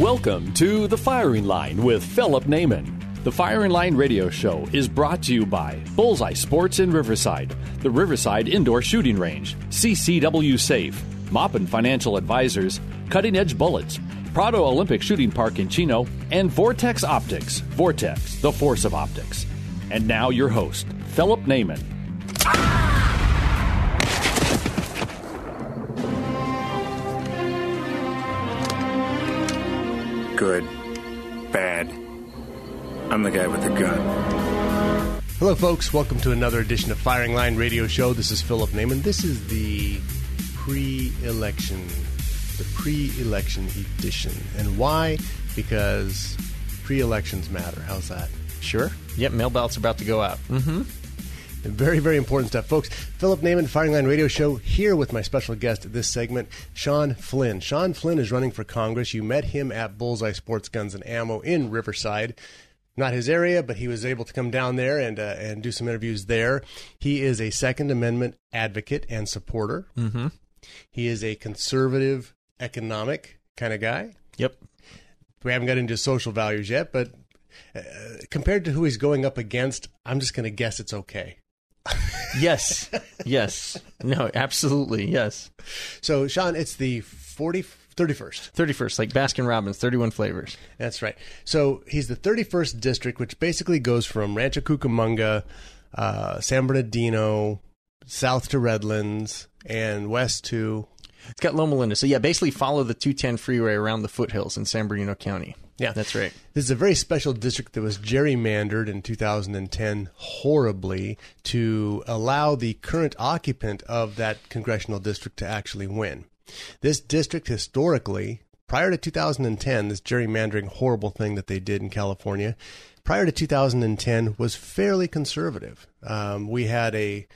Welcome to The Firing Line with Philip Naiman. The Firing Line radio show is brought to you by Bullseye Sports in Riverside, the Riverside Indoor Shooting Range, CCW Safe, Moppin Financial Advisors, Cutting Edge Bullets, Prado Olympic Shooting Park in Chino, and Vortex Optics, Vortex, the force of optics. And now your host, Philip Naiman. Good. Bad. I'm the guy with the gun. Hello, folks. Welcome to another edition of Firing Line Radio Show. This is Philip Naiman. This is the pre-election, the pre-election edition, and why? Because pre-elections matter. How's that? Sure. Yep, mail ballots are about to go out. Mm-hmm. Very, very important stuff, folks. Philip Naiman, Firing Line Radio Show, here with my special guest this segment, Sean Flynn. Sean Flynn is running for Congress. You met him at Bullseye Sports Guns and Ammo in Riverside. Not his area, but he was able to come down there and uh, and do some interviews there. He is a Second Amendment advocate and supporter. Mm-hmm. He is a conservative, economic kind of guy. Yep. We haven't got into social values yet, but uh, compared to who he's going up against, I'm just going to guess it's okay. Yes. Yes. No, absolutely. Yes. So, Sean, it's the 40, 31st. 31st, like Baskin Robbins, 31 flavors. That's right. So, he's the 31st district, which basically goes from Rancho Cucamonga, uh, San Bernardino, south to Redlands, and west to. It's got Loma Linda. So, yeah, basically follow the 210 freeway around the foothills in San Bernardino County. Yeah, that's right. This is a very special district that was gerrymandered in 2010 horribly to allow the current occupant of that congressional district to actually win. This district historically, prior to 2010, this gerrymandering horrible thing that they did in California, prior to 2010 was fairly conservative. Um, we had a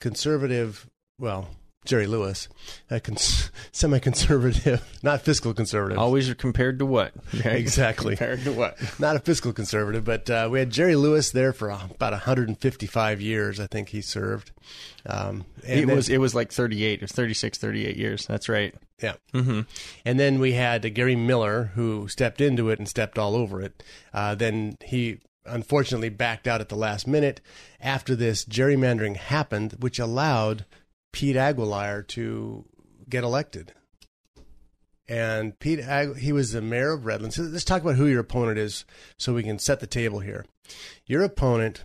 conservative, well, Jerry Lewis, a cons- semi-conservative, not fiscal conservative. Always compared to what? Exactly. compared to what? Not a fiscal conservative, but uh, we had Jerry Lewis there for about 155 years. I think he served. Um, it then, was it was like 38. It was 36, 38 years. That's right. Yeah. Mm-hmm. And then we had uh, Gary Miller who stepped into it and stepped all over it. Uh, then he unfortunately backed out at the last minute after this gerrymandering happened, which allowed Pete Aguilar to get elected. And Pete, Agu- he was the mayor of Redlands. Let's talk about who your opponent is, so we can set the table here. Your opponent,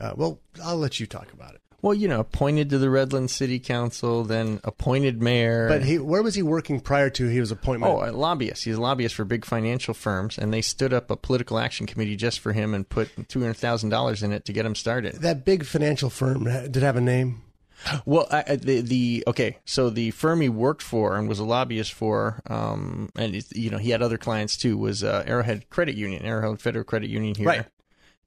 uh, well, I'll let you talk about it. Well, you know, appointed to the Redlands City Council, then appointed mayor. But he, where was he working prior to he was appointed? Oh, a lobbyist. He's a lobbyist for big financial firms, and they stood up a political action committee just for him and put two hundred thousand dollars in it to get him started. That big financial firm did it have a name? Well, I, the the okay, so the firm he worked for and was a lobbyist for, um, and you know he had other clients too. Was uh, Arrowhead Credit Union, Arrowhead Federal Credit Union here, right?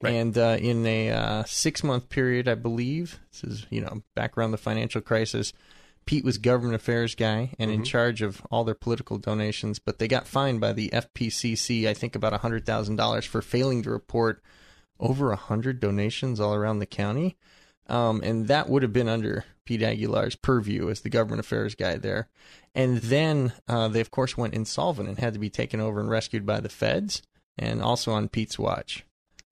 Right. And uh, in a uh, six month period, I believe this is you know back around the financial crisis. Pete was government affairs guy and mm-hmm. in charge of all their political donations, but they got fined by the FPPC, I think about hundred thousand dollars for failing to report over a hundred donations all around the county. Um, and that would have been under Pete Aguilar's purview as the government affairs guy there. And then uh, they, of course, went insolvent and had to be taken over and rescued by the feds, and also on Pete's watch.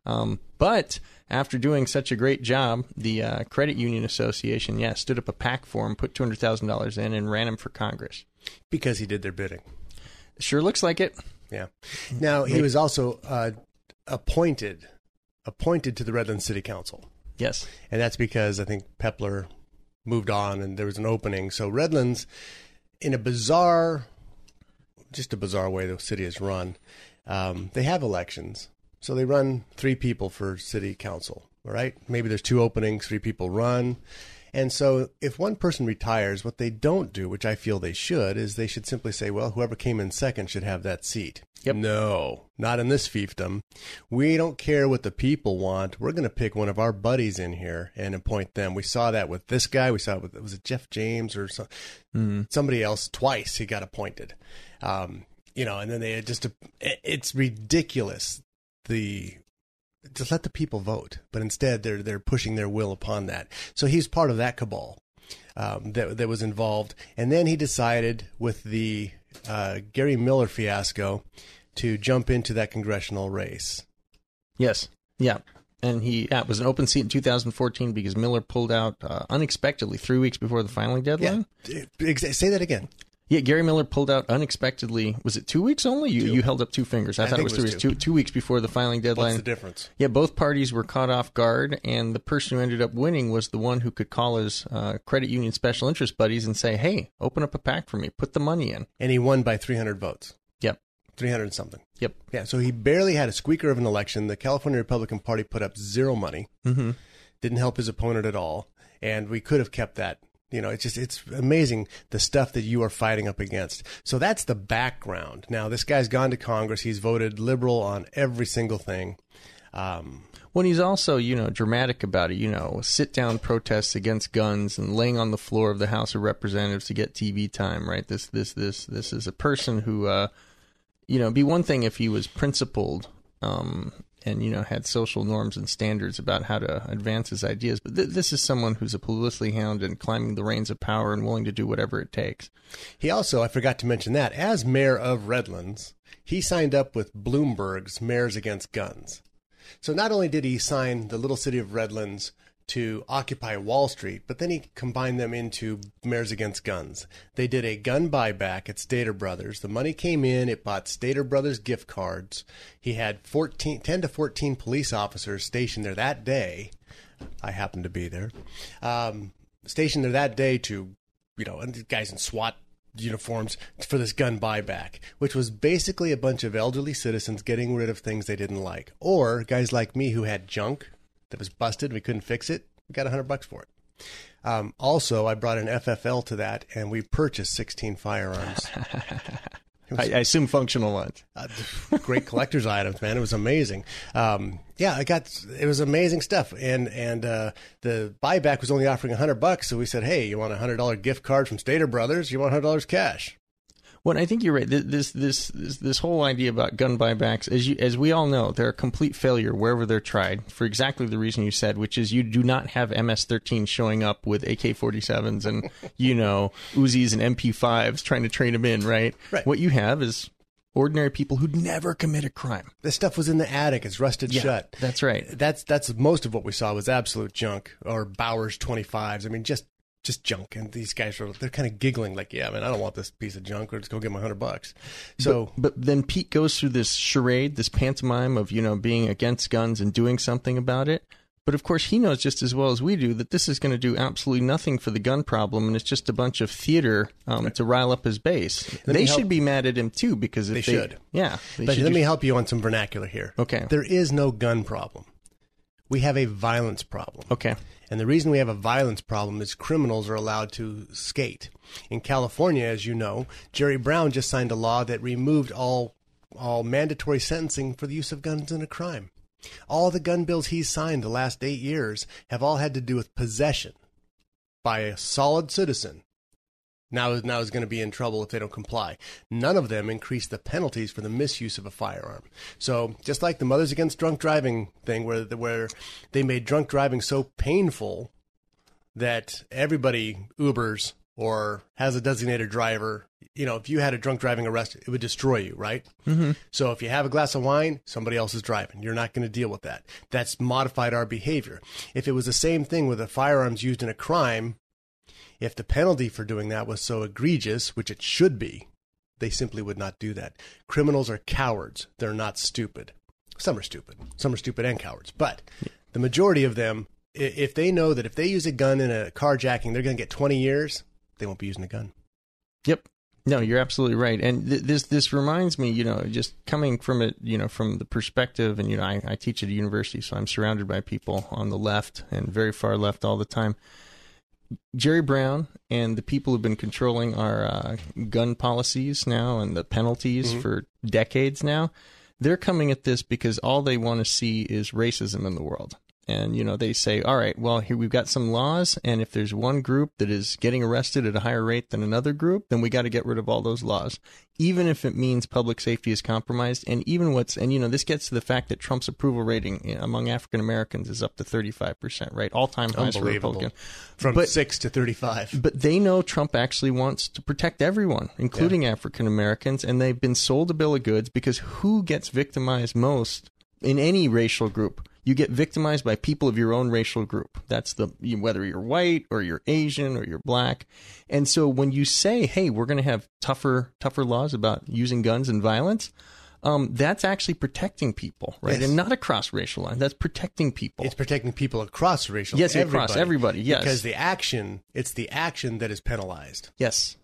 Um, but after doing such a great job, the uh, Credit Union Association, yeah, stood up a PAC for him, put two hundred thousand dollars in, and ran him for Congress because he did their bidding. Sure looks like it. Yeah. Now he was also uh, appointed appointed to the Redlands City Council. Yes. And that's because I think Pepler moved on and there was an opening. So Redlands, in a bizarre, just a bizarre way the city is run, um, they have elections. So they run three people for city council, all right? Maybe there's two openings, three people run. And so, if one person retires, what they don't do, which I feel they should, is they should simply say, well, whoever came in second should have that seat. Yep. No, not in this fiefdom. We don't care what the people want. We're going to pick one of our buddies in here and appoint them. We saw that with this guy. We saw it with, was it Jeff James or some, somebody else twice he got appointed. Um, you know, and then they just, it's ridiculous. The, just let the people vote, but instead they're they're pushing their will upon that. So he's part of that cabal um, that that was involved, and then he decided with the uh, Gary Miller fiasco to jump into that congressional race. Yes. Yeah. And he yeah, it was an open seat in 2014 because Miller pulled out uh, unexpectedly three weeks before the filing deadline. Ex- Say that again. Yeah, Gary Miller pulled out unexpectedly. Was it two weeks only? You you held up two fingers. I, I thought it was, it was three, two. two two weeks before the filing deadline. What's the difference? Yeah, both parties were caught off guard, and the person who ended up winning was the one who could call his uh, credit union special interest buddies and say, "Hey, open up a pack for me. Put the money in." And he won by 300 votes. Yep. 300 something. Yep. Yeah, so he barely had a squeaker of an election. The California Republican Party put up zero money. Mm-hmm. Didn't help his opponent at all, and we could have kept that. You know, it's just it's amazing the stuff that you are fighting up against. So that's the background. Now this guy's gone to Congress. He's voted liberal on every single thing. Um, When he's also, you know, dramatic about it, you know, sit down protests against guns and laying on the floor of the House of Representatives to get TV time, right? This, this, this, this is a person who, uh, you know, be one thing if he was principled, um, and you know had social norms and standards about how to advance his ideas, but th- this is someone who's a publicity hound and climbing the reins of power and willing to do whatever it takes. he also, I forgot to mention that, as mayor of Redlands, he signed up with Bloomberg's Mayors Against Guns. So not only did he sign the little city of Redlands to occupy Wall Street, but then he combined them into Mayors Against Guns. They did a gun buyback at Stater Brothers. The money came in, it bought Stater Brothers gift cards. He had 14, 10 to 14 police officers stationed there that day. I happened to be there. Um, stationed there that day to, you know, and guys in SWAT uniforms for this gun buyback, which was basically a bunch of elderly citizens getting rid of things they didn't like, or guys like me who had junk that was busted, we couldn't fix it, we got a hundred bucks for it. Um, also, I brought an FFL to that, and we purchased 16 firearms. I, I assume functional ones. uh, great collector's items, man. It was amazing. Um, yeah, I got it was amazing stuff, and and uh, the buyback was only offering a hundred bucks, so we said, hey, you want a hundred dollar gift card from Stater Brothers? You want hundred dollars cash? Well, I think you're right. This this this this whole idea about gun buybacks, as you as we all know, they're a complete failure wherever they're tried for exactly the reason you said, which is you do not have MS-13 showing up with AK-47s and you know Uzis and MP5s trying to train them in, right? Right. What you have is ordinary people who'd never commit a crime. This stuff was in the attic; it's rusted shut. That's right. That's that's most of what we saw was absolute junk or Bowers twenty fives. I mean, just just junk. And these guys are they're kind of giggling like, yeah, man, I don't want this piece of junk. Let's go get my hundred bucks. So But then Pete goes through this charade, this pantomime of, you know, being against guns and doing something about it. But of course, he knows just as well as we do that this is going to do absolutely nothing for the gun problem, and it's just a bunch of theater um, to rile up his base. Let they should be mad at him too because if They they, should. yeah. they But should let do- me help you on some vernacular here. Okay. There is no gun problem. We have a violence problem. Okay. And the reason we have a violence problem is criminals are allowed to skate. In California, as you know, Jerry Brown just signed a law that removed all all mandatory sentencing for the use of guns in a crime. All the gun bills he's signed the last 8 years have all had to do with possession by a solid citizen now now is going to be in trouble if they don't comply. None of them increase the penalties for the misuse of a firearm. So just like the Mothers Against Drunk Driving thing, where where they made drunk driving so painful that everybody Ubers or has a designated driver. You know, if you had a drunk driving arrest, it would destroy you, right? Mm-hmm. So if you have a glass of wine, somebody else is driving. You're not going to deal with that. That's modified our behavior. If it was the same thing with the firearms used in a crime, if the penalty for doing that was so egregious, which it should be, they simply would not do that. Criminals are cowards. They're not stupid. Some are stupid. Some are stupid and cowards. But the majority of them, if they know that if they use a gun in a carjacking, they're going to get 20 years, they won't be using a gun. Yep. No, you're absolutely right. And th- this this reminds me, you know, just coming from it, you know, from the perspective, and you know, I, I teach at a university, so I'm surrounded by people on the left and very far left all the time. Jerry Brown and the people who've been controlling our uh, gun policies now and the penalties for decades now, they're coming at this because all they want to see is racism in the world. And, you know, they say, all right, well, here we've got some laws, and if there's one group that is getting arrested at a higher rate than another group, then we got to get rid of all those laws, even if it means public safety is compromised. And even what's, and, you know, this gets to the fact that Trump's approval rating among African Americans is up to 35%, right? All time highs for Republican. From But- six to thirty-five. but they know Trump actually wants to protect everyone, including African Americans, and they've been sold a bill of goods because who gets victimized most in any racial group? You get victimized by people of your own racial group. That's the whether you're white or you're Asian or you're black. And so when you say, "Hey, we're going to have tougher tougher laws about using guns and violence," um, that's actually protecting people, right? Yes. And not across racial lines. That's protecting people. It's protecting people across racial. Lines. Yes, across everybody, yes. because the action, it's the action that is penalized. Yes.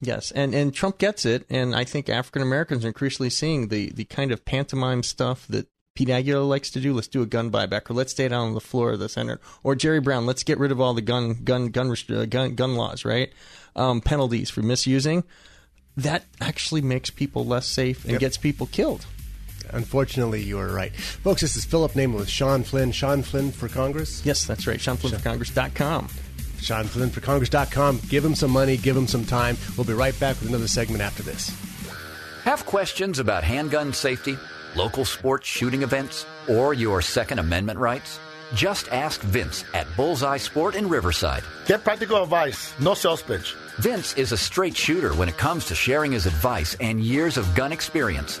Yes, and and Trump gets it, and I think African Americans are increasingly seeing the the kind of pantomime stuff that Pete Aguilar likes to do. Let's do a gun buyback, or let's stay down on the floor of the Senate, or Jerry Brown. Let's get rid of all the gun gun gun rest- uh, gun, gun laws, right? Um, penalties for misusing. That actually makes people less safe and Yep. gets people killed. Unfortunately, you are right, folks. This is Philip Naiman with Sean Flynn. Sean Flynn for Congress. Yes, that's right. SeanFlynnForCongress.com. Sean Flynn for Congress.com. Give him some money. Give him some time. We'll be right back with another segment after this. Have questions about handgun safety, local sports shooting events, or your Second Amendment rights? Just ask Vince at Bullseye Sport in Riverside. Get practical advice, no sales pitch. Vince is a straight shooter when it comes to sharing his advice and years of gun experience.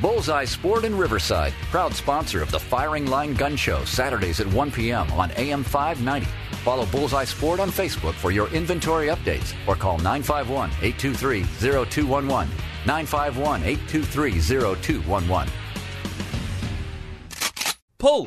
Bullseye Sport in Riverside, proud sponsor of the Firing Line Gun Show, Saturdays at 1 p.m. on AM 590. Follow Bullseye Sport on Facebook for your inventory updates or call 951 823 0211. 951 823 0211. Pull!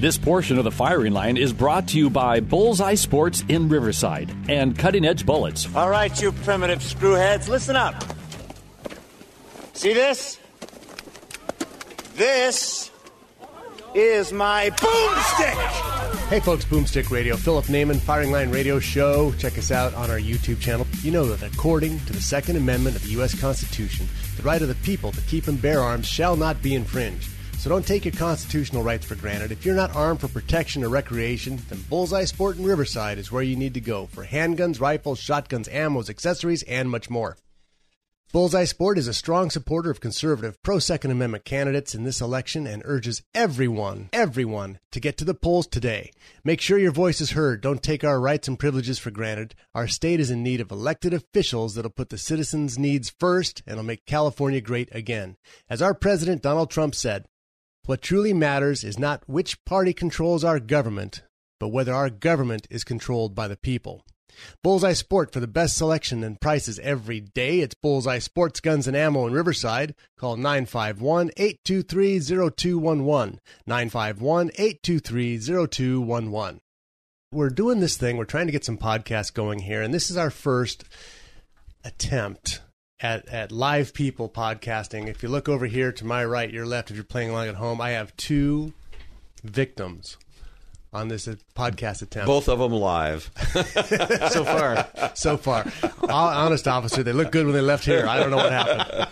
This portion of the firing line is brought to you by Bullseye Sports in Riverside and Cutting Edge Bullets. All right, you primitive screwheads, listen up. See this? This is my boomstick! Hey folks, Boomstick Radio, Philip Naiman, Firing Line Radio Show. Check us out on our YouTube channel. You know that according to the Second Amendment of the U.S. Constitution, the right of the people to keep and bear arms shall not be infringed. So don't take your constitutional rights for granted. If you're not armed for protection or recreation, then Bullseye Sport in Riverside is where you need to go for handguns, rifles, shotguns, ammos, accessories, and much more. Bullseye Sport is a strong supporter of conservative pro Second Amendment candidates in this election and urges everyone, everyone, to get to the polls today. Make sure your voice is heard. Don't take our rights and privileges for granted. Our state is in need of elected officials that'll put the citizens' needs first and will make California great again. As our president Donald Trump said, what truly matters is not which party controls our government, but whether our government is controlled by the people. Bullseye Sport for the best selection and prices every day. It's Bullseye Sports Guns and Ammo in Riverside. Call 951 823 0211. 951 823 0211. We're doing this thing. We're trying to get some podcasts going here, and this is our first attempt at, at live people podcasting. If you look over here to my right, your left, if you're playing along at home, I have two victims on this podcast attempt. Both of them live. so far. so far. Honest officer, they look good when they left here. I don't know what happened.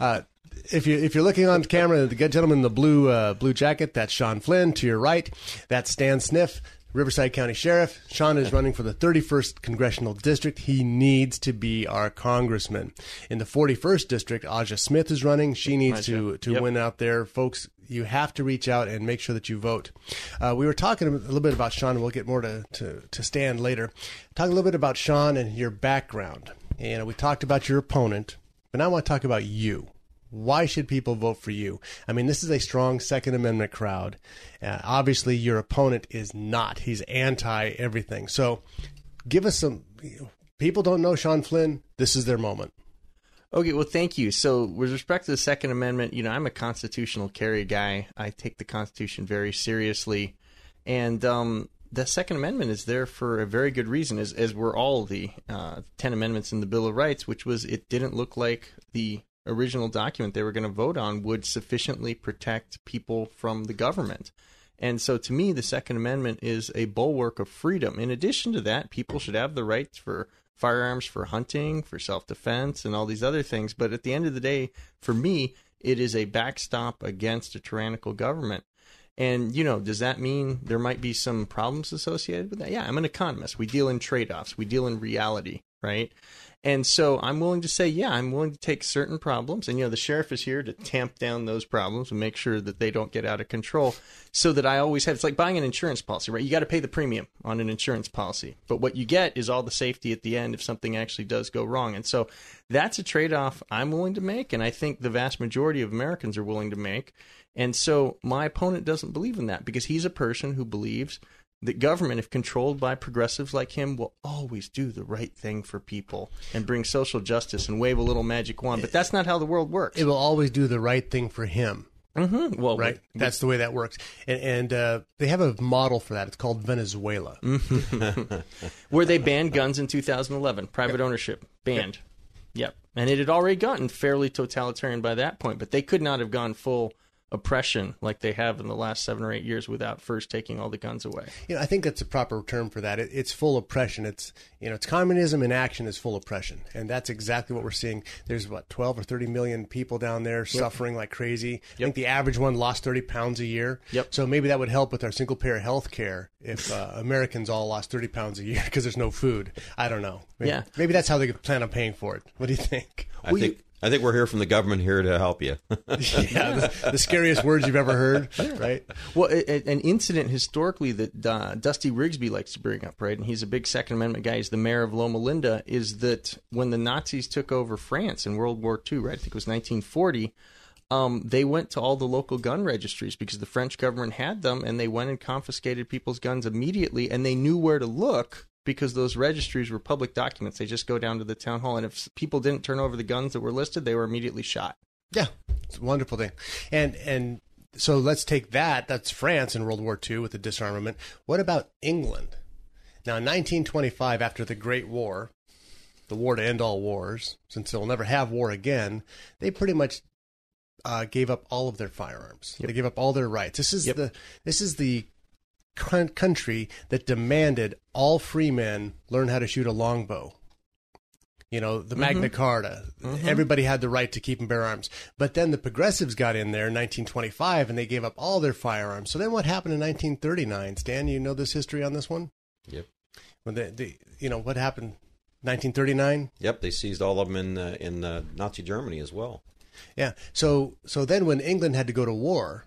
Uh, if you if you're looking on camera, the gentleman in the blue uh, blue jacket, that's Sean Flynn. To your right, that's Stan Sniff, Riverside County Sheriff. Sean is running for the 31st Congressional District. He needs to be our congressman. In the 41st District, Aja Smith is running. She needs to to Yep. win out there, folks. You have to reach out and make sure that you vote. Uh, we were talking a little bit about Sean, and we'll get more to, to, to Stan later. Talk a little bit about Sean and your background. And we talked about your opponent, but now I want to talk about you. Why should people vote for you? I mean, this is a strong Second Amendment crowd. Uh, obviously, your opponent is not. He's anti everything. So, give us some. People don't know Sean Flynn. This is their moment. Okay, well, thank you. So, with respect to the Second Amendment, you know, I'm a constitutional carry guy. I take the Constitution very seriously, and um, the Second Amendment is there for a very good reason, as as were all the uh, ten amendments in the Bill of Rights, which was it didn't look like the original document they were going to vote on would sufficiently protect people from the government. And so to me, the Second Amendment is a bulwark of freedom. In addition to that, people should have the rights for firearms for hunting, for self defense, and all these other things. But at the end of the day, for me, it is a backstop against a tyrannical government. And, you know, does that mean there might be some problems associated with that? Yeah, I'm an economist. We deal in trade offs, we deal in reality, right? And so I'm willing to say, yeah, I'm willing to take certain problems. And, you know, the sheriff is here to tamp down those problems and make sure that they don't get out of control so that I always have, it's like buying an insurance policy, right? You got to pay the premium on an insurance policy. But what you get is all the safety at the end if something actually does go wrong. And so that's a trade off I'm willing to make. And I think the vast majority of Americans are willing to make. And so my opponent doesn't believe in that because he's a person who believes that government, if controlled by progressives like him, will always do the right thing for people and bring social justice and wave a little magic wand. But that's not how the world works. It will always do the right thing for him. Mm-hmm. Well, right. but- That's the way that works. And, and uh, they have a model for that. It's called Venezuela. where they banned guns in 2011, private ownership banned. Yep, and it had already gotten fairly totalitarian by that point, but they could not have gone full oppression like they have in the last seven or eight years without first taking all the guns away. You know, I think that's a proper term for that. It, it's full oppression. It's you know, it's communism in action is full oppression, and that's exactly what we're seeing. There's what 12 or 30 million people down there suffering like crazy. I think the average one lost 30 pounds a year. Yep. So maybe that would help with our single payer health care if uh, Americans all lost 30 pounds a year because there's no food. I don't know. Maybe, Yeah. Maybe that's how they plan on paying for it. What do you think? I think I think we're here from the government here to help you. yeah, the, the scariest words you've ever heard, right? Well, a, a- an incident historically that uh, Dusty Rigsby likes to bring up, right, and he's a big Second Amendment guy. He's the mayor of Loma Linda. Is that when the Nazis took over France in World War II, right? I think it was 1940. Um, they went to all the local gun registries because the French government had them, and they went and confiscated people's guns immediately, and they knew where to look because those registries were public documents. They just go down to the town hall, and if people didn't turn over the guns that were listed, they were immediately shot. Yeah, it's a wonderful thing. And and so let's take that. That's France in World War II with the disarmament. What about England? Now, in 1925, after the Great War, the war to end all wars, since they'll never have war again, they pretty much uh, gave up all of their firearms. They gave up all their rights. This is the this is the country that demanded all free men learn how to shoot a longbow. You know, the Magna Carta. Everybody had the right to keep and bear arms. But then the progressives got in there in 1925 and they gave up all their firearms. So then what happened in 1939? Stan, you know this history on this one? Yep. When the, the you know, what happened 1939? Yep, they seized all of them in uh, in uh, Nazi Germany as well. Yeah. So so then when England had to go to war,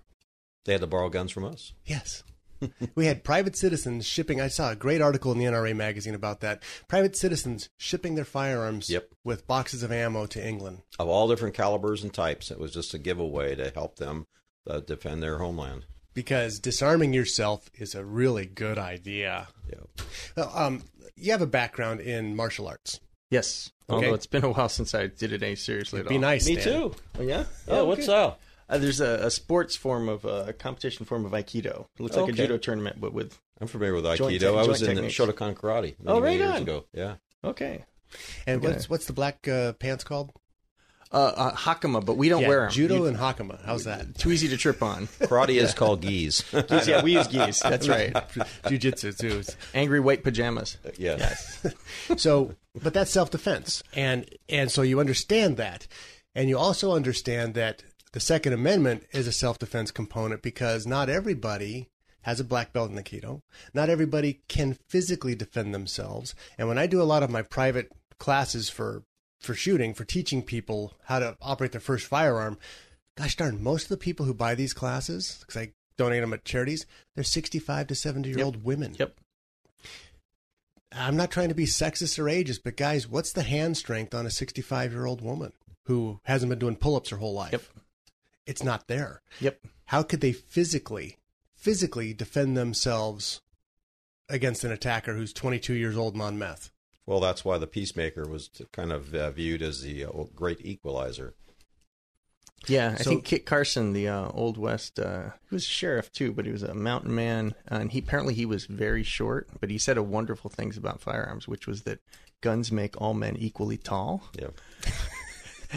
They had to borrow guns from us. Yes. we had private citizens shipping. I saw a great article in the NRA magazine about that. Private citizens shipping their firearms Yep. with boxes of ammo to England. Of all different calibers and types, it was just a giveaway to help them uh, defend their homeland. Because disarming yourself is a really good idea. Yeah. Well, um, you have a background in martial arts. Yes. Okay. Although it's been a while since I did it any seriously at Be all. nice. Me Stan. too. Oh, yeah? Yeah, what's up? Uh, there's a, a sports form of uh, a competition form of Aikido. It looks like a judo tournament, but with I'm familiar with Aikido. Joint te- I was joint in techniques. Shotokan karate many, Oh, many right years on. ago. Yeah. okay. And Okay. what's what's the black uh, pants called? Uh, uh, Hakama, but we don't Yeah, wear them. Judo and Hakama. How's that? Too easy to trip on. Karate is called geese. Geese, yeah, we use geese. That's right. Jiu-jitsu too. Angry white pajamas. yes. so, but that's self-defense, and and so you understand that, and you also understand that the Second Amendment is a self-defense component because not everybody has a black belt in Aikido. Not everybody can physically defend themselves, and when I do a lot of my private classes for for shooting, for teaching people how to operate their first firearm, gosh darn, most of the people who buy these classes, because I donate them at charities, they're 65 to 70 year old women. Yep. I'm not trying to be sexist or ageist, but guys, what's the hand strength on a 65 year old woman who hasn't been doing pull ups her whole life? Yep. It's not there. Yep. How could they physically, physically defend themselves against an attacker who's 22 years old and on meth? Well, that's why the peacemaker was kind of uh, viewed as the uh, great equalizer. Yeah, I So- think Kit Carson, the uh, Old West, uh, he was a sheriff too, but he was a mountain man, uh, and he apparently he was very short, but he said a wonderful things about firearms, which was that guns make all men equally tall. Yeah.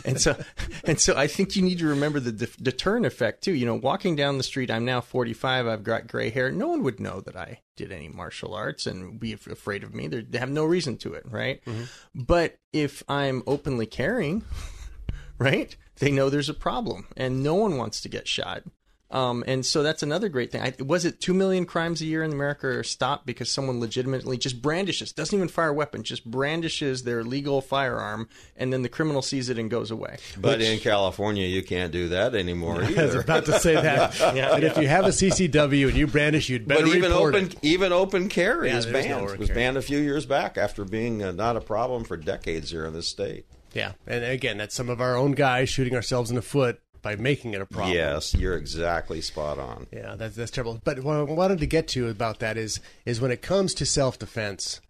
and so, and so, I think you need to remember the de- deterrent effect too. You know, walking down the street, I'm now 45. I've got gray hair. No one would know that I did any martial arts and be afraid of me. They're, they have no reason to it, right? Mm-hmm. But if I'm openly carrying, right? They know there's a problem, and no one wants to get shot. Um, and so that's another great thing. I, was it two million crimes a year in America are stopped because someone legitimately just brandishes, doesn't even fire a weapon, just brandishes their legal firearm, and then the criminal sees it and goes away. But in California, you can't do that anymore Either. I was about to say that. Yeah. And if you have a CCW and you brandish, you'd better But even report open it. even open carry Yeah, is there's no banned. was carry. banned a few years back after being uh, not a problem for decades here in this state. Yeah, and again, that's some of our own guys shooting ourselves in the foot by making it a problem. Yes, you're exactly spot on. Yeah, that's that's terrible. But what I wanted to get to about that is is when it comes to self defense,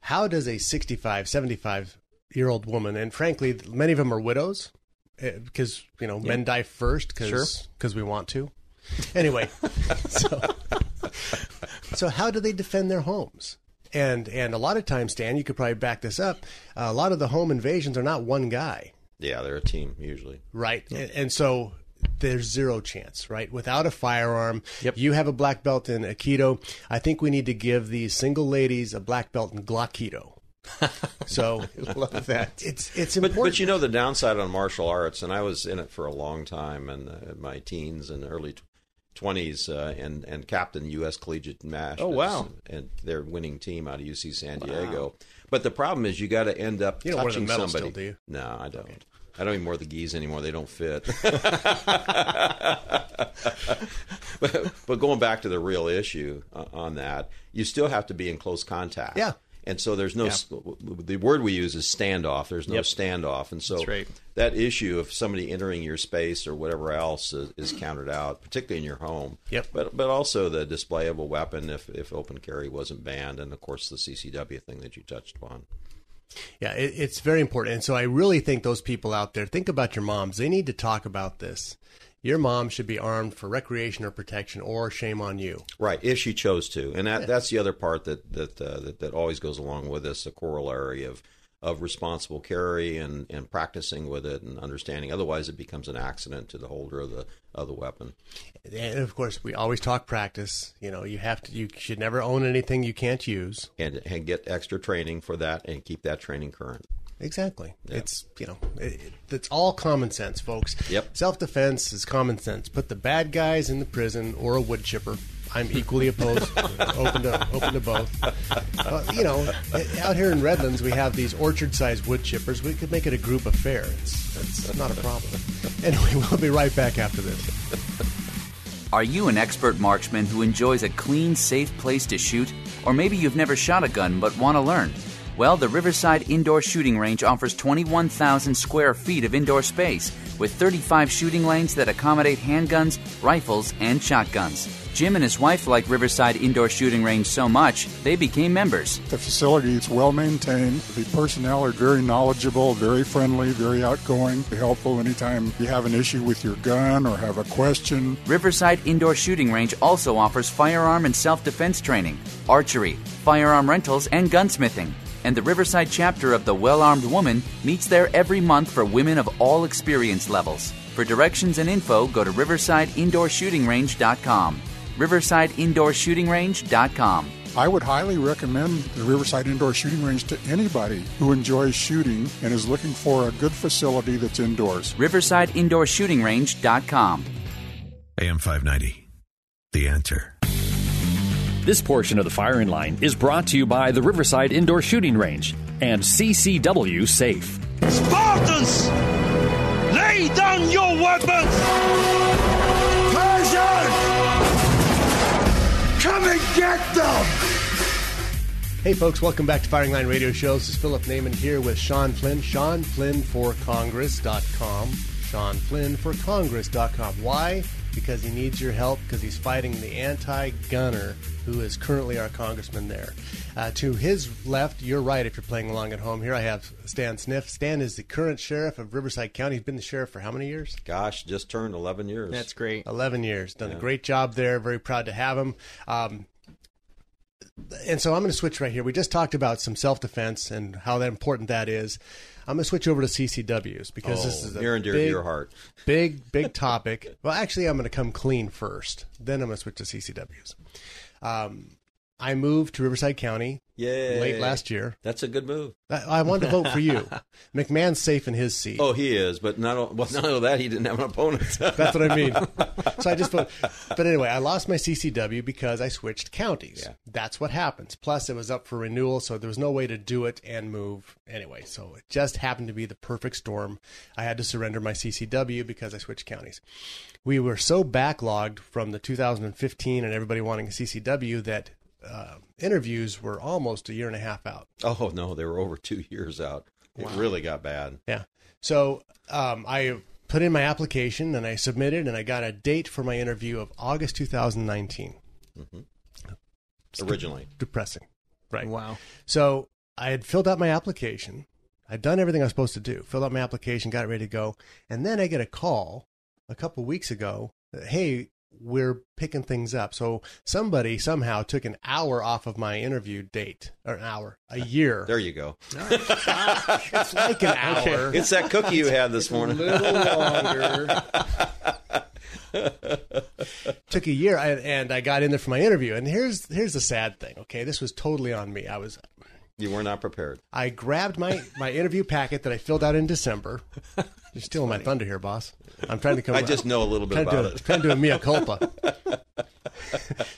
how does a 65, 75 year old woman, and frankly, many of them are widows, eh, because you know men die first because Sure. we want to. Anyway, so so how do they defend their homes? And and a lot of times, Stan, you could probably back this up. a lot of the home invasions are not one guy. Yeah, they're a team usually. Right. And, and so there's zero chance, right? Without a firearm, you have a black belt in Aikido. I think we need to give these single ladies a black belt in Glockido. So love that. It's it's But, important. but you know the downside on martial arts, and I was in it for a long time, in uh, my teens and early twenties, uh, and and captain U.S. Collegiate Mash. Oh, wow. And their winning team out of UC San Diego. But the problem is, you got to end up You don't wear the touching somebody. still, do you? No, I don't. I don't even wear the geese anymore. They don't fit. but, but going back to the real issue uh, on that, you still have to be in close contact. Yeah. And so there's no, Yeah. the word we use is standoff. There's no Yep. standoff. And so right. that issue of somebody entering your space or whatever else is, is counted out, particularly in your home. Yep. But but also the display of a weapon if, if open carry wasn't banned, and of course the CCW thing that you touched upon. Yeah, it, it's very important. And so I really think those people out there, think about your moms. They need to talk about this. Your mom should be armed for recreation or protection, or shame on you. Right, if she chose to, and that, that's the other part that that, uh, that that always goes along with this, a corollary of of responsible carry and, and practicing with it and understanding. Otherwise, it becomes an accident to the holder of the of the weapon. And of course, we always talk practice. You know, you have to. You should never own anything you can't use. and and get extra training for that and keep that training current. Exactly. It's you know, it- it's all common sense, folks. Yep. Self defense is common sense. Put the bad guys in the prison or a wood chipper. I'm equally opposed, open to open to both. Uh, you know, out here in Redlands, we have these orchard-sized wood chippers. We could make it a group affair. It's it's not a problem. Anyway, we'll be right back after this. Are you an expert marksman who enjoys a clean, safe place to shoot? Or maybe you've never shot a gun but want to learn? Well, the Riverside Indoor Shooting Range offers 21,000 square feet of indoor space with 35 shooting lanes that accommodate handguns, rifles, and shotguns. Jim and his wife like Riverside Indoor Shooting Range so much, they became members. The facility is well maintained. The personnel are very knowledgeable, very friendly, very outgoing, helpful anytime you have an issue with your gun or have a question. Riverside Indoor Shooting Range also offers firearm and self defense training, archery, firearm rentals, and gunsmithing. And the Riverside chapter of the Well Armed Woman meets there every month for women of all experience levels. For directions and info, go to riversideindoorshootingrange.com. riversideindoorshootingrange.com. I would highly recommend the Riverside Indoor Shooting Range to anybody who enjoys shooting and is looking for a good facility that's indoors. riversideindoorshootingrange.com. AM 590. The answer. This portion of the firing line is brought to you by the Riverside Indoor Shooting Range and CCW Safe. Spartans! Lay down your weapons! Come and get them! Hey, folks, welcome back to Firing Line Radio Show. This is Philip Naiman here with Sean Flynn. Sean Flynn for Congress.com. Sean Flynn for Congress.com. Why? Because he needs your help because he's fighting the anti gunner who is currently our congressman there. Uh, to his left, you're right if you're playing along at home. Here I have Stan Sniff. Stan is the current sheriff of Riverside County. He's been the sheriff for how many years? Gosh, just turned 11 years. That's great. 11 years. Done Yeah. a great job there. Very proud to have him. Um, and so I'm going to switch right here. We just talked about some self defense and how that important that is. I'm going to switch over to CCWs because this Oh, is a near and dear to your heart. big, big topic. well, actually, I'm going to come clean first. Then I'm going to switch to CCWs. Um, I moved to Riverside County Yay. late last year. That's a good move. I, I wanted to vote for you. McMahon's safe in his seat. Oh, he is, but not o- well, not only that, he didn't have an opponent. That's what I mean. so I just voted. But anyway, I lost my CCW because I switched counties. Yeah. That's what happens. Plus, it was up for renewal, so there was no way to do it and move anyway. So it just happened to be the perfect storm. I had to surrender my CCW because I switched counties. We were so backlogged from the 2015 and everybody wanting a CCW that uh, interviews were almost a year and a half out. Oh no, they were over two years out. It really got bad. Yeah. So um, I put in my application and I submitted and I got a date for my interview of August 2019. Originally, Depressing. Right. Wow. So I had filled out my application. I'd done everything I was supposed to do. Filled out my application, got it ready to go. And then I get a call a couple weeks ago. that, Hey, we're picking things up. So somebody somehow took an hour off of my interview date, or an hour, a uh, year. there you go. It's like an hour. It's that cookie you had this morning. A little longer. Took a year, and- and I got in there for my interview. And here's here's the sad thing. Okay, this was totally on me. I was You were not prepared. I grabbed my my interview packet that I filled out in December. You're stealing my thunder here, boss. I'm trying to come. I just know a little bit to about it. Trying to do a mea culpa.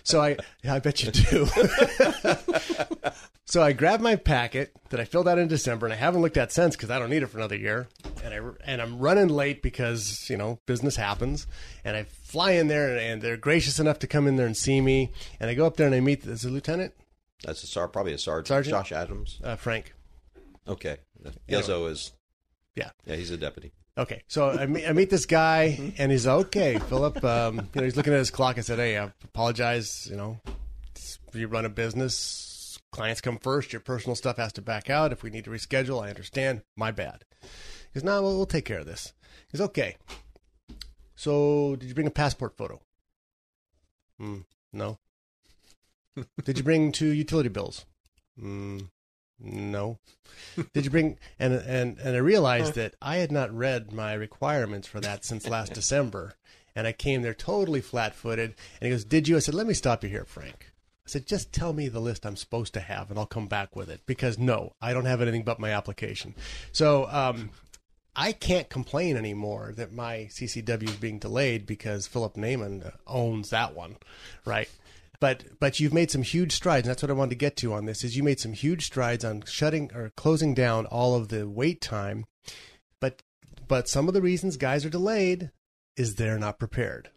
so I, yeah, I bet you do. so I grabbed my packet that I filled out in December, and I haven't looked at since because I don't need it for another year. And I and I'm running late because you know business happens. And I fly in there, and, and they're gracious enough to come in there and see me. And I go up there and I meet a lieutenant, That's a sar- probably a sergeant. Sergeant? Josh Adams. uh, Frank. Okay. Yezzo is. Yeah. Yeah, he's a deputy. Okay, so I meet, I meet this guy, and he's okay, Philip. Um, you know, he's looking at his clock. I said, "Hey, I apologize. You know, you run a business. Clients come first. Your personal stuff has to back out. If we need to reschedule, I understand. My bad." He goes, "No, we'll, we'll take care of this." He's "Okay." So, did you bring a passport photo? Hmm, no. did you bring two utility bills? Mm, no. Did you bring and and and I realized that I had not read my requirements for that since last December, and I came there totally flat-footed. And he goes, "Did you?" I said, "Let me stop you here, Frank." I said, "Just tell me the list I'm supposed to have, and I'll come back with it." Because no, I don't have anything but my application. So um, I can't complain anymore that my CCW is being delayed because Philip Naiman owns that one, right? But but you've made some huge strides, and that's what I wanted to get to on this. Is you made some huge strides on shutting or closing down all of the wait time, but but some of the reasons guys are delayed is they're not prepared.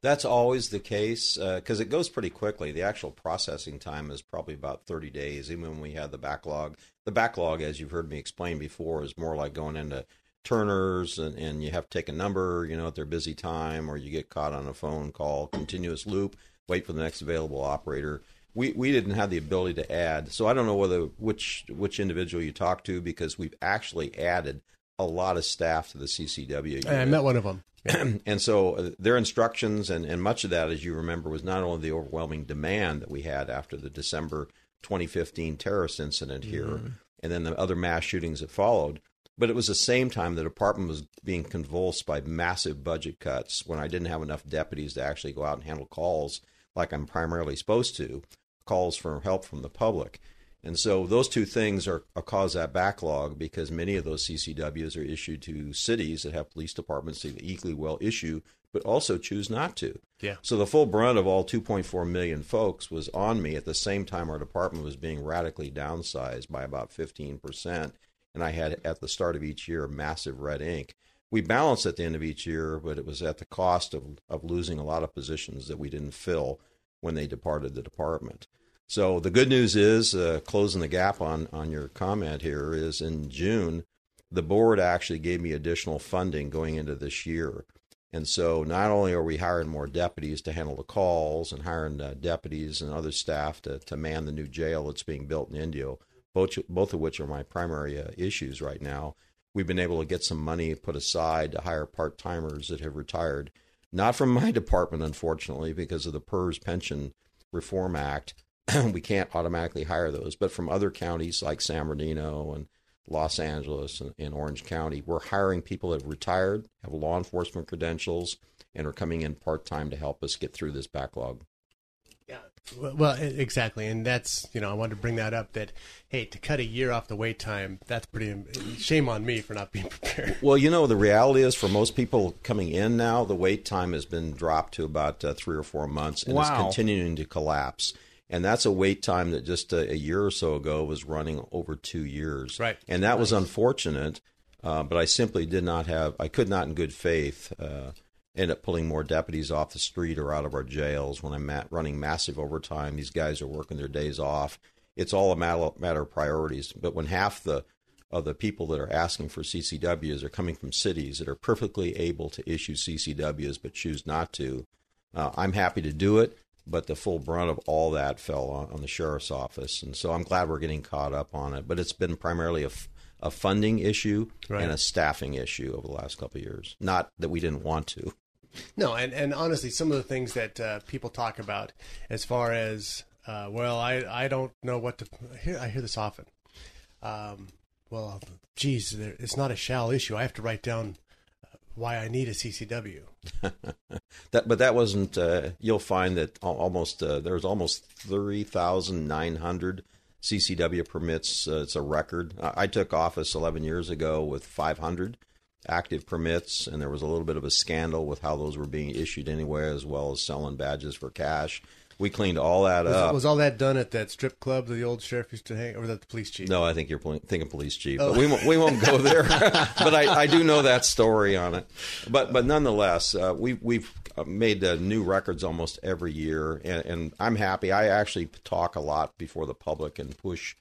That's always the case uh, because it goes pretty quickly. The actual processing time is probably about 30 days, even when we had the backlog. The backlog, as you've heard me explain before, is more like going into turners and, and you have to take a number, you know, at their busy time, or you get caught on a phone call, continuous loop, wait for the next available operator. We, we didn't have the ability to add, so I don't know whether which which individual you talk to because we've actually added a lot of staff to the CCW. And I met one of them. and so uh, their instructions and, and much of that, as you remember, was not only the overwhelming demand that we had after the December 2015 terrorist incident here, and then the other mass shootings that followed. But it was the same time the department was being convulsed by massive budget cuts when I didn't have enough deputies to actually go out and handle calls like I'm primarily supposed to, calls for help from the public. And so those two things are, are cause that backlog because many of those CCWs are issued to cities that have police departments that equally well issue, but also choose not to. Yeah. So the full brunt of all 2.4 million folks was on me at the same time our department was being radically downsized by about 15%. And I had at the start of each year massive red ink. We balanced at the end of each year, but it was at the cost of, of losing a lot of positions that we didn't fill when they departed the department. So the good news is, uh, closing the gap on on your comment here is in June, the board actually gave me additional funding going into this year, and so not only are we hiring more deputies to handle the calls and hiring uh, deputies and other staff to to man the new jail that's being built in Indio, both both of which are my primary uh, issues right now. We've been able to get some money put aside to hire part timers that have retired, not from my department, unfortunately, because of the PERS Pension Reform Act we can't automatically hire those. But from other counties like San Bernardino and Los Angeles and, and, Orange County, we're hiring people that have retired, have law enforcement credentials, and are coming in part time to help us get through this backlog. Yeah, well, exactly, and that's you know I wanted to bring that up. That hey, to cut a year off the wait time, that's pretty. Shame on me for not being prepared. Well, you know the reality is for most people coming in now, the wait time has been dropped to about uh, three or four months, and wow. is continuing to collapse and that's a wait time that just a, a, year or so ago was running over two years. Right, and that nice. was unfortunate. Uh, but I simply did not have, I could not, in good faith, uh, end up pulling more deputies off the street or out of our jails when I'm at, running massive overtime. These guys are working their days off. It's all a matter, matter of priorities. But when half the of the people that are asking for CCWs are coming from cities that are perfectly able to issue CCWs but choose not to, uh, I'm happy to do it but the full brunt of all that fell on, on, the sheriff's office. And so I'm glad we're getting caught up on it. But it's been primarily a, a funding issue right. and a staffing issue over the last couple of years. Not that we didn't want to. No, and, and honestly, some of the things that uh, people talk about as far as, uh, well, I, I don't know what to, I hear, I hear this often. Um, well, geez, it's not a shall issue. I have to write down why I need a CCW. that, but that wasn't. Uh, you'll find that almost uh, there's almost three thousand nine hundred CCW permits. Uh, it's a record. I took office 11 years ago with 500 active permits, and there was a little bit of a scandal with how those were being issued anyway, as well as selling badges for cash. We cleaned all that was, up. Was all that done at that strip club that the old sheriff used to hang, or was that the police chief? No, I think you're thinking police chief. Oh. But we won't, we won't go there. but I, I do know that story on it. But but nonetheless, uh, we we've made uh, new records almost every year, and, and, I'm happy. I actually talk a lot before the public and push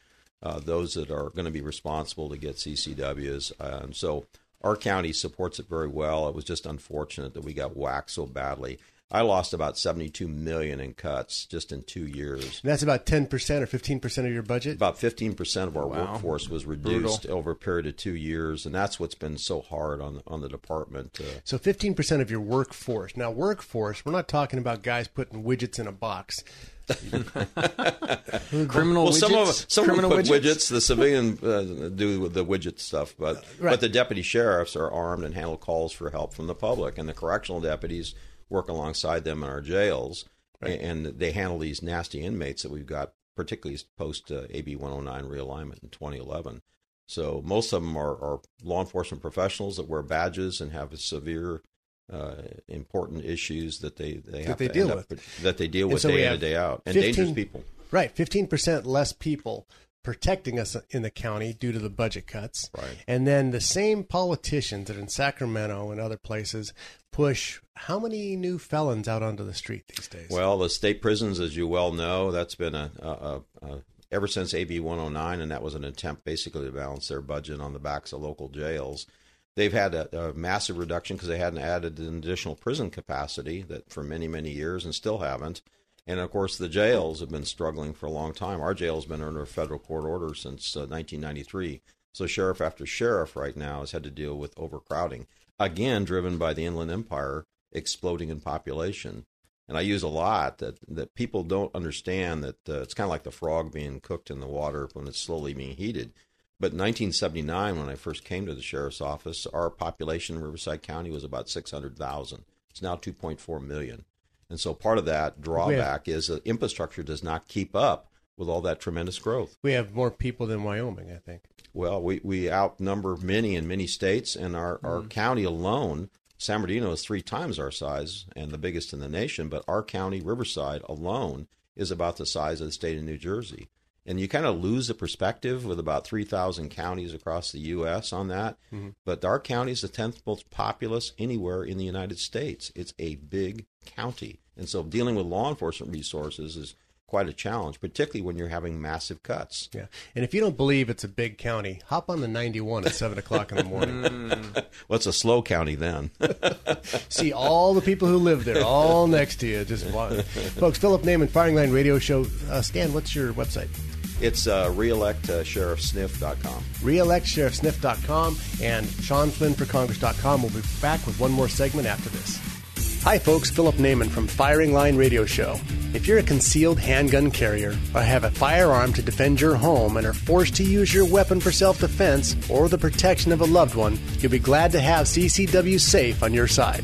uh, those that are going to be responsible to get CCWs. Um, so our county supports it very well. It was just unfortunate that we got whacked so badly. I lost about 72 million in cuts just in two years. And that's about 10% or 15% of your budget? About 15% of our Wow. workforce was reduced Brutal. over a period of two years, and that's what's been so hard on on the department. Uh, So 15% of your workforce. Now, workforce, we're not talking about guys putting widgets in a box. Criminal well, widgets. some of some Criminal put widgets. widgets. The civilian uh, do the widget stuff, but Right. but the deputy sheriffs are armed and handle calls for help from the public, and the correctional deputies work alongside them in our jails, Right. and they handle these nasty inmates that we've got, particularly post uh, AB 109 realignment in 2011. So most of them are, are law enforcement professionals that wear badges and have a severe. Uh, important issues that they they have they to deal end up- with. that they deal with so day in and day out and 15 dangerous people. Right, 15% less people protecting us in the county due to the budget cuts. Right. And then the same politicians that in Sacramento and other places push how many new felons out onto the street these days? Well, the state prisons, as you well know, that's been a, a, a, a ever since AB 109, and that was an attempt basically to balance their budget on the backs of local jails. They've had a, a massive reduction because they hadn't added an additional prison capacity that for many many years and still haven't. And of course, the jails have been struggling for a long time. Our jail's been under a federal court order since uh, 1993. So sheriff after sheriff right now has had to deal with overcrowding, again driven by the Inland Empire exploding in population. And I use a lot that that people don't understand that uh, it's kind of like the frog being cooked in the water when it's slowly being heated. But in 1979, when I first came to the sheriff's office, our population in Riverside County was about 600,000. It's now 2.4 million. And so part of that drawback is that infrastructure does not keep up with all that tremendous growth. We have more people than Wyoming, I think. Well, we, we outnumber many in many states, and our, our Mm. county alone, San Bernardino is three times our size and the biggest in the nation, but our county, Riverside, alone is about the size of the state of New Jersey. And you kind of lose the perspective with about 3,000 counties across the U.S. on that. Mhm. But our county is the 10th most populous anywhere in the United States. It's a big county. And so dealing with law enforcement resources is quite a challenge, particularly when you're having massive cuts. Yeah. And if you don't believe it's a big county, hop on the 91 at 7 o'clock in the morning. well, it's a slow county then. See all the people who live there all next to you. Just Folks, Philip Naiman, Firing Line Radio Show. Uh, Stan, what's your website? It's uh, reelectsheriffsniff.com. reelectsheriffsniff.com and Sean Flynn for Congress.com. We'll be back with one more segment after this. Hi, folks. Philip Naiman from Firing Line Radio Show. If you're a concealed handgun carrier or have a firearm to defend your home and are forced to use your weapon for self defense or the protection of a loved one, you'll be glad to have CCW Safe on your side.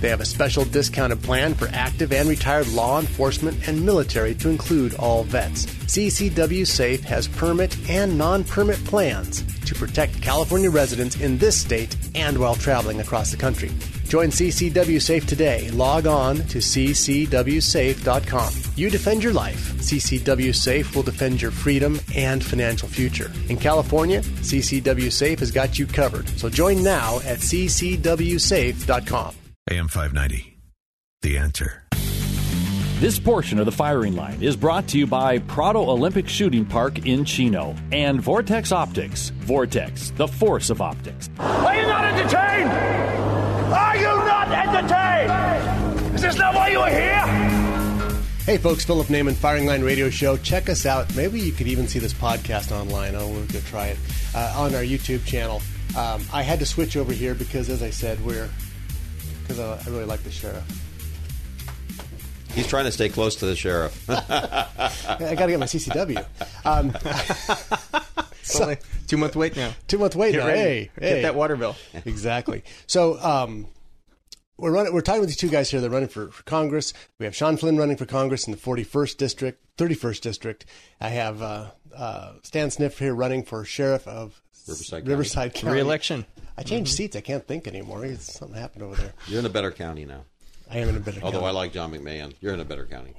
They have a special discounted plan for active and retired law enforcement and military to include all vets. CCW Safe has permit and non permit plans to protect California residents in this state and while traveling across the country. Join CCW Safe today. Log on to ccwsafe.com. You defend your life. CCW Safe will defend your freedom and financial future. In California, CCW Safe has got you covered. So join now at ccwsafe.com. AM 590. The answer. This portion of the firing line is brought to you by Prado Olympic Shooting Park in Chino and Vortex Optics. Vortex, the force of optics. Are you not entertained? Are you not entertained? Is this not why you are here? Hey folks, Philip Naiman, Firing Line Radio Show. Check us out. Maybe you could even see this podcast online. Oh, we're going to try it uh, on our YouTube channel. Um, I had to switch over here because, as I said, we're because uh, I really like the sheriff. He's trying to stay close to the sheriff. I got to get my CCW. Um, It's only two month wait now. Two month wait Get now. ready. Hey, Get that water bill. exactly. So um, we're running. We're talking with these two guys here. They're running for, for Congress. We have Sean Flynn running for Congress in the 41st district, 31st district. I have uh, uh, Stan Sniff here running for sheriff of Riverside County. Riverside County. Re-election. I changed mm-hmm. seats. I can't think anymore. It's, something happened over there. You're in a better county now. I am in a better. Although county. I like John McMahon, you're in a better county.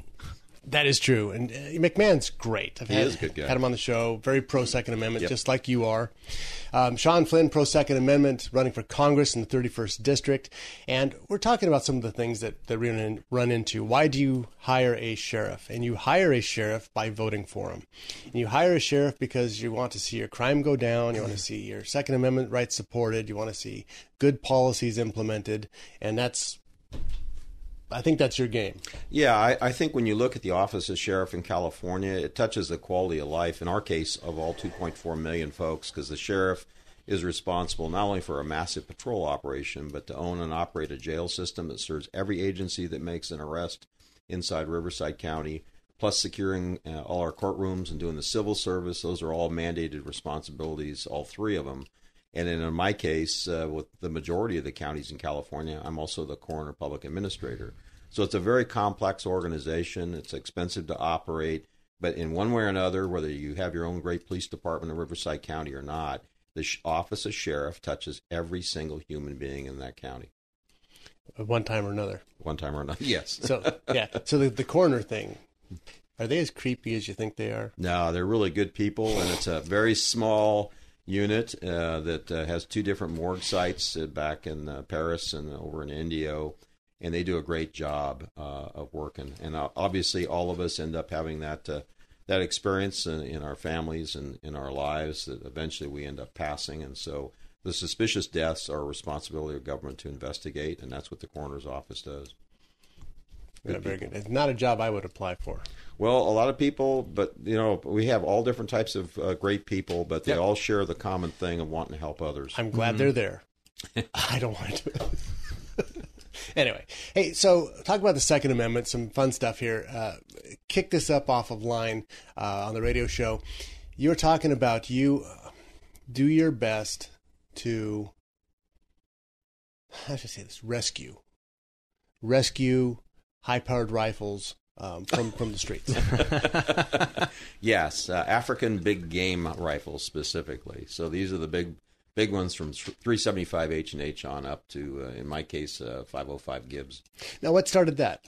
That is true, and uh, McMahon's great. I've He had, is a good guy. Had him on the show. Very pro Second Amendment, Yep. just like you are. Um, Sean Flynn, pro Second Amendment, running for Congress in the 31st district, and we're talking about some of the things that that we run, in, run into. Why do you hire a sheriff? And you hire a sheriff by voting for him. And you hire a sheriff because you want to see your crime go down. You want to see your Second Amendment rights supported. You want to see good policies implemented, and that's. I think that's your game. Yeah, I, I think when you look at the office of sheriff in California, it touches the quality of life, in our case, of all 2.4 million folks, because the sheriff is responsible not only for a massive patrol operation, but to own and operate a jail system that serves every agency that makes an arrest inside Riverside County, plus securing uh, all our courtrooms and doing the civil service. Those are all mandated responsibilities, all three of them. And in my case, uh, with the majority of the counties in California, I'm also the coroner public administrator. So it's a very complex organization. It's expensive to operate, but in one way or another, whether you have your own great police department in Riverside County or not, the office of sheriff touches every single human being in that county, At one time or another. one time or another. Yes. So yeah, so the the coroner thing, are they as creepy as you think they are? No, they're really good people, and it's a very small unit uh, that uh, has two different morgue sites uh, back in uh, Perris and over in Indio, and they do a great job uh, of working. And obviously, all of us end up having that that experience in, in our families and in our lives that eventually we end up passing. And so, the suspicious deaths are a responsibility of government to investigate, and that's what the coroner's office does. Yeah, very good. It's not a job I would apply for. Well, a lot of people, but you know, we have all different types of uh, great people, but they Yep. all share the common thing of wanting to help others. I'm glad they're there. I don't want to. anyway, hey, so talk about the Second Amendment. Some fun stuff here. Uh, kick this up off of line uh, on the radio show. You're talking about you uh, do your best to how should I say this? Rescue, rescue high-powered rifles um, from from the streets. yes, uh, African big game rifles specifically. So these are the big big ones from 375 H and H on up to, uh, in my case, uh, 505 Gibbs. now, what started that?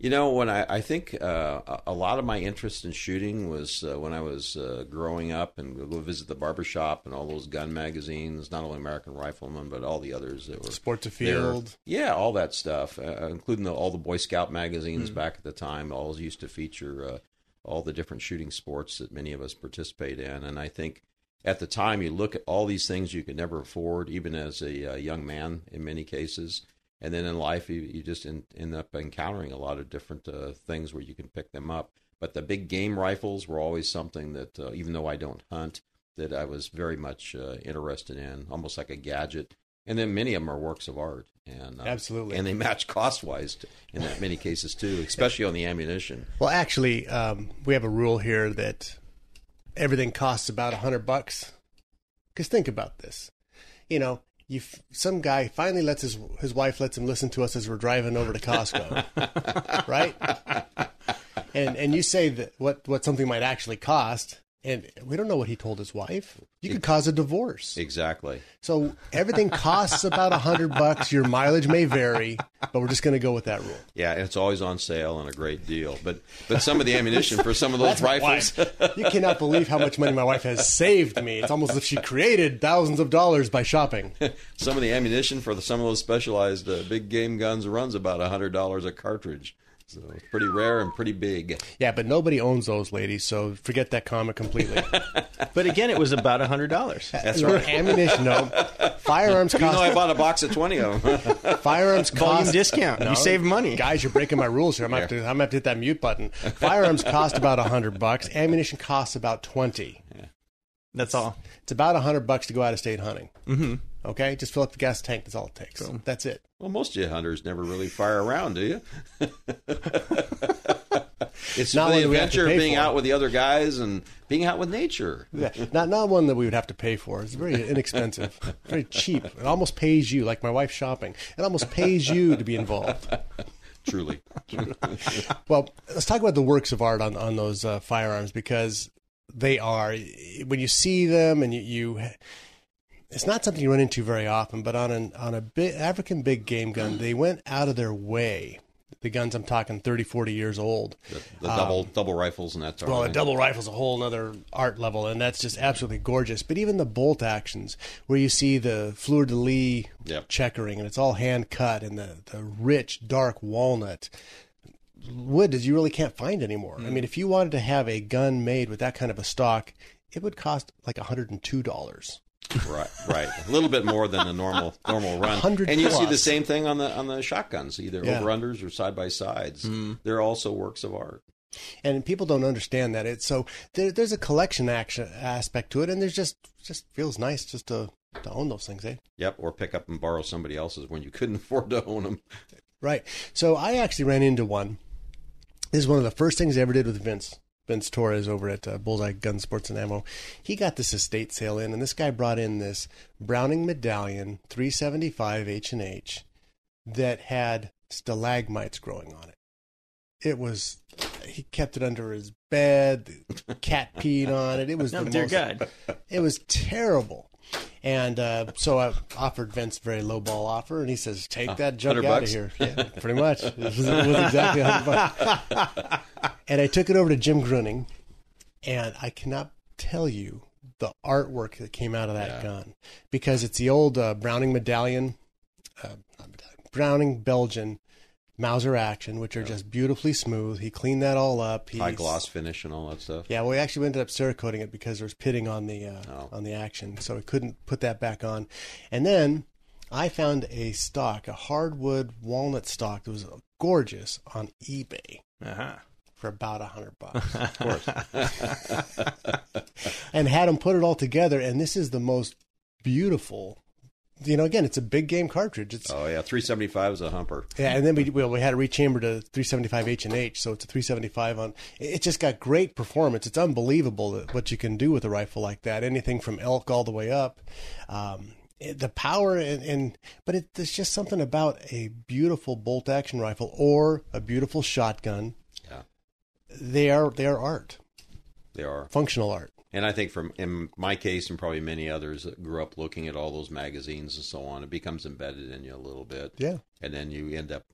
You know, when I, I think uh, a- lot of my interest in shooting was uh, when I was uh, growing up and go visit the barbershop and all those gun magazines, not only American Rifleman, but all the others that were Sport to there. Field. Yeah, all that stuff, uh, including the, all the Boy Scout magazines Mm. back at the time. Always used to feature uh, all the different shooting sports that many of us participate in. And I think at the time, you look at all these things you could never afford, even as a uh, young man in many cases. And then in life, you, you just in, end up encountering a lot of different uh, things where you can pick them up. But the big game rifles were always something that, uh, even though I don't hunt, that I was very much uh, interested in, almost like a gadget. And then many of them are works of art, and uh, Absolutely. and they match cost wise in that many cases too, especially on the ammunition. Well, actually, um, we have a rule here that everything costs about a hundred bucks. Because think about this, you know, you f- some guy finally lets his his wife lets him listen to us as we're driving over to Costco, right? And and you say that what what something might actually cost, and we don't know what he told his wife. You could cause a divorce. Exactly. So everything costs about a hundred bucks. Your mileage may vary, but we're just going to go with that rule. Yeah, and it's always on sale and a great deal. But but some of the ammunition for some of those rifles. You cannot believe how much money my wife has saved me. It's almost as if she created thousands of dollars by shopping. some of the ammunition for the, some of those specialized uh, big game guns runs about a hundred dollars a cartridge. So it's pretty rare and pretty big. Yeah, but nobody owns those ladies, so forget that comment completely. But again, it was about a hundred dollars. That's right. Ammunition, no. Firearms You know, cost. I bought a box of twenty of them. Firearms Volume cost discount. You save money. guys. You're breaking my rules here. I'm gonna, have to, I'm gonna have to hit that mute button. Firearms cost about a hundred bucks. Ammunition costs about twenty. That's all. It's about a hundred bucks to go out of state hunting. Mm-hmm. Okay, just fill up the gas tank. That's all it takes. That's it. Well, most of you hunters never really fire around, do you? it's Not the that we have to adventure of being for. out with the other guys and being out with nature. Yeah, not not one that we would have to pay for. It's very inexpensive, very cheap. It almost pays you, like my wife's shopping. It almost pays you to be involved. Truly. Well, let's talk about the works of art on on those uh, firearms because they are when you see them and you, you it's not something you run into very often. But on an on a big African big game gun, they went out of their way. The guns I'm talking 30, 40 years old. The, the double um, double rifles and that sort Well, of a thing. double rifle's a whole other art level, and that's just absolutely gorgeous. But even the bolt actions, where you see the fleur de lis Yep. checkering, and it's all hand cut, and the, the rich dark walnut wood that you really can't find anymore. I hmm. mean, if you wanted to have a gun made with that kind of a stock, it would cost like hundred and two dollars. Right, right. A little bit more than a normal normal run. and you see the same thing on the on the shotguns, either Yeah. over unders or side by sides. Mm. They're also works of art. and people don't understand that it's so there, there's a collection action aspect to it, and there's just just feels nice just to to own those things, eh? Yep, or pick up and borrow somebody else's when you couldn't afford to own them. Right. So I actually ran into one. This is one of the first things I ever did with Vince. Vince Torres over at uh, Bullseye Gun Sports and Ammo. He got this estate sale in, and this guy brought in this Browning Medallion 375 H and H that had stalagmites growing on it. It was. He kept it under his bed. The cat peed on it. It was Oh, the dear most- God. It was terrible. And uh, so I offered Vince a very low ball offer, and he says, "Take that junk 100 out of here." Yeah, pretty much. It was, it was exactly 100 bucks. And I took it over to Jim Gruning, and I cannot tell you the artwork that came out of that gun because it's the old uh, Browning medallion, uh, not medallion, Browning Belgian Mauser action, which are just beautifully smooth. He cleaned that all up. He High gloss finish and all that stuff. yeah, well, we actually ended up Cerakoting it because there was pitting on the uh, Oh. on the action, so we couldn't put that back on. And then I found a stock, a hardwood walnut stock that was gorgeous on eBay Uh-huh. for about a hundred bucks. of course. and had them put it all together. And this is the most beautiful. You know, again, it's a big game cartridge. It's oh yeah, 375 is a humper. Yeah, and then we well, we had it rechambered to 375 H and H, so it's a 375 on. It just got great performance. It's unbelievable what you can do with a rifle like that. Anything from elk all the way up. Um, the power and, and but it, there's just something about a beautiful bolt action rifle or a beautiful shotgun. Yeah, they are they are art. They are functional art. And I think from in my case and probably many others that grew up looking at all those magazines and so on, it becomes embedded in you a little bit. Yeah. And then you end up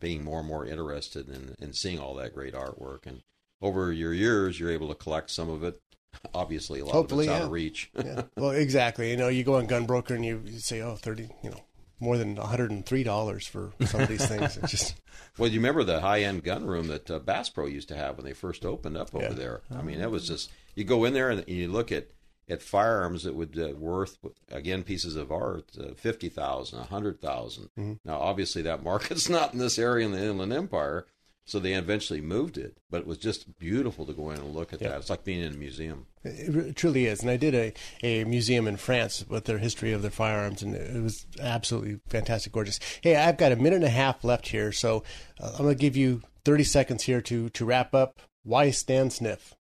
being more and more interested in, in seeing all that great artwork. And over your years, you're able to collect some of it. Obviously, a lot Hopefully, of it's yeah. out of reach. yeah. Well, exactly. You know, you go on Gunbroker and you, you say, oh, 30, you know, more than $103 for some of these things. It's just. Well, you remember the high end gun room that uh, Bass Pro used to have when they first opened up over Yeah. there? I mean, it was just you go in there and you look at at firearms that would uh, worth again pieces of art uh, fifty thousand, a hundred thousand. Mhm. Now, obviously, that market's not in this area in the Inland Empire, so they eventually moved it. But it was just beautiful to go in and look at Yeah. that. It's like being in a museum. It truly is. And I did a, a museum in France with their history of their firearms, and it was absolutely fantastic, gorgeous. Hey, I've got a minute and a half left here, so uh, I'm going to give you 30 seconds here to, to wrap up. Why Stan Sniff?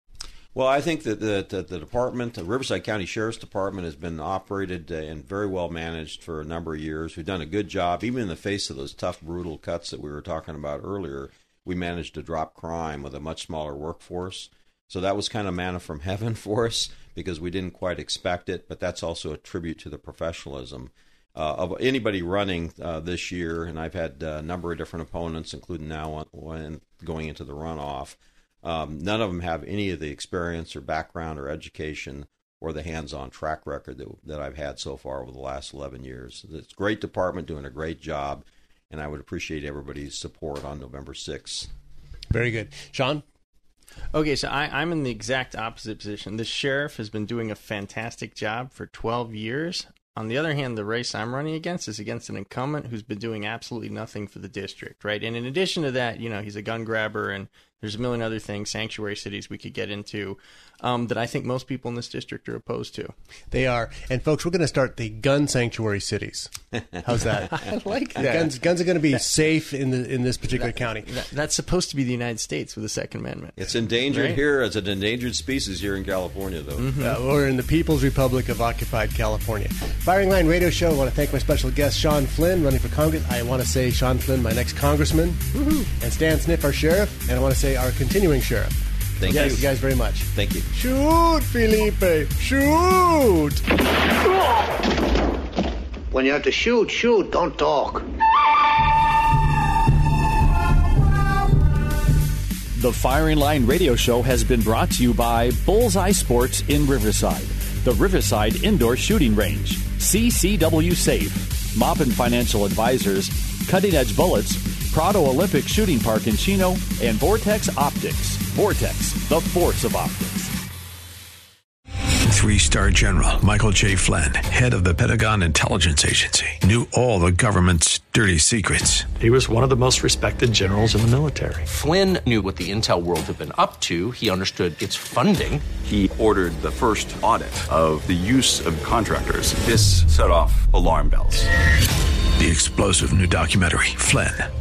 Well, I think that the, the, the department, the Riverside County Sheriff's Department, has been operated uh, and very well managed for a number of years. We've done a good job, even in the face of those tough, brutal cuts that we were talking about earlier. We managed to drop crime with a much smaller workforce. So that was kind of manna from heaven for us because we didn't quite expect it. But that's also a tribute to the professionalism uh, of anybody running uh, this year. And I've had uh, a number of different opponents, including now one going into the runoff. Um, none of them have any of the experience or background or education or the hands-on track record that, that I've had so far over the last 11 years. It's a great department doing a great job, and I would appreciate everybody's support on November 6th. Very good. Sean? Okay, so I, I'm in the exact opposite position. The sheriff has been doing a fantastic job for 12 years. On the other hand, the race I'm running against is against an incumbent who's been doing absolutely nothing for the district, right? And in addition to that, you know, he's a gun grabber and there's a million other things, sanctuary cities we could get into, um, that I think most people in this district are opposed to. They are. And folks, we're going to start the gun sanctuary cities. How's that? I like that. Guns, guns are going to be safe in the in this particular county. That, that's supposed to be the United States with the Second Amendment. It's endangered Right? here as an endangered species here in California, though. Uh, we're in the People's Republic of Occupied California. Firing Line Radio Show. I want to thank my special guest, Sean Flynn, running for Congress. I want to say Sean Flynn, my next congressman, and Stan Sniff, our sheriff, and I want to say our continuing sheriff. Thank yes, you. you guys very much. Thank you. Shoot, Felipe! Shoot! When you have to shoot, shoot, don't talk. The Firing Line Radio Show has been brought to you by Bullseye Sports in Riverside, the Riverside Indoor Shooting Range, CCW Safe, Moppin Financial Advisors, Cutting Edge Bullets, Prado Olympic Shooting Park in Chino, and Vortex Optics. Vortex, the force of optics. Three star general Michael J. Flynn, head of the Pentagon Intelligence Agency, knew all the government's dirty secrets. He was one of the most respected generals in the military. Flynn knew what the intel world had been up to. He understood its funding. He ordered the first audit of the use of contractors. This set off alarm bells. The explosive new documentary, Flynn,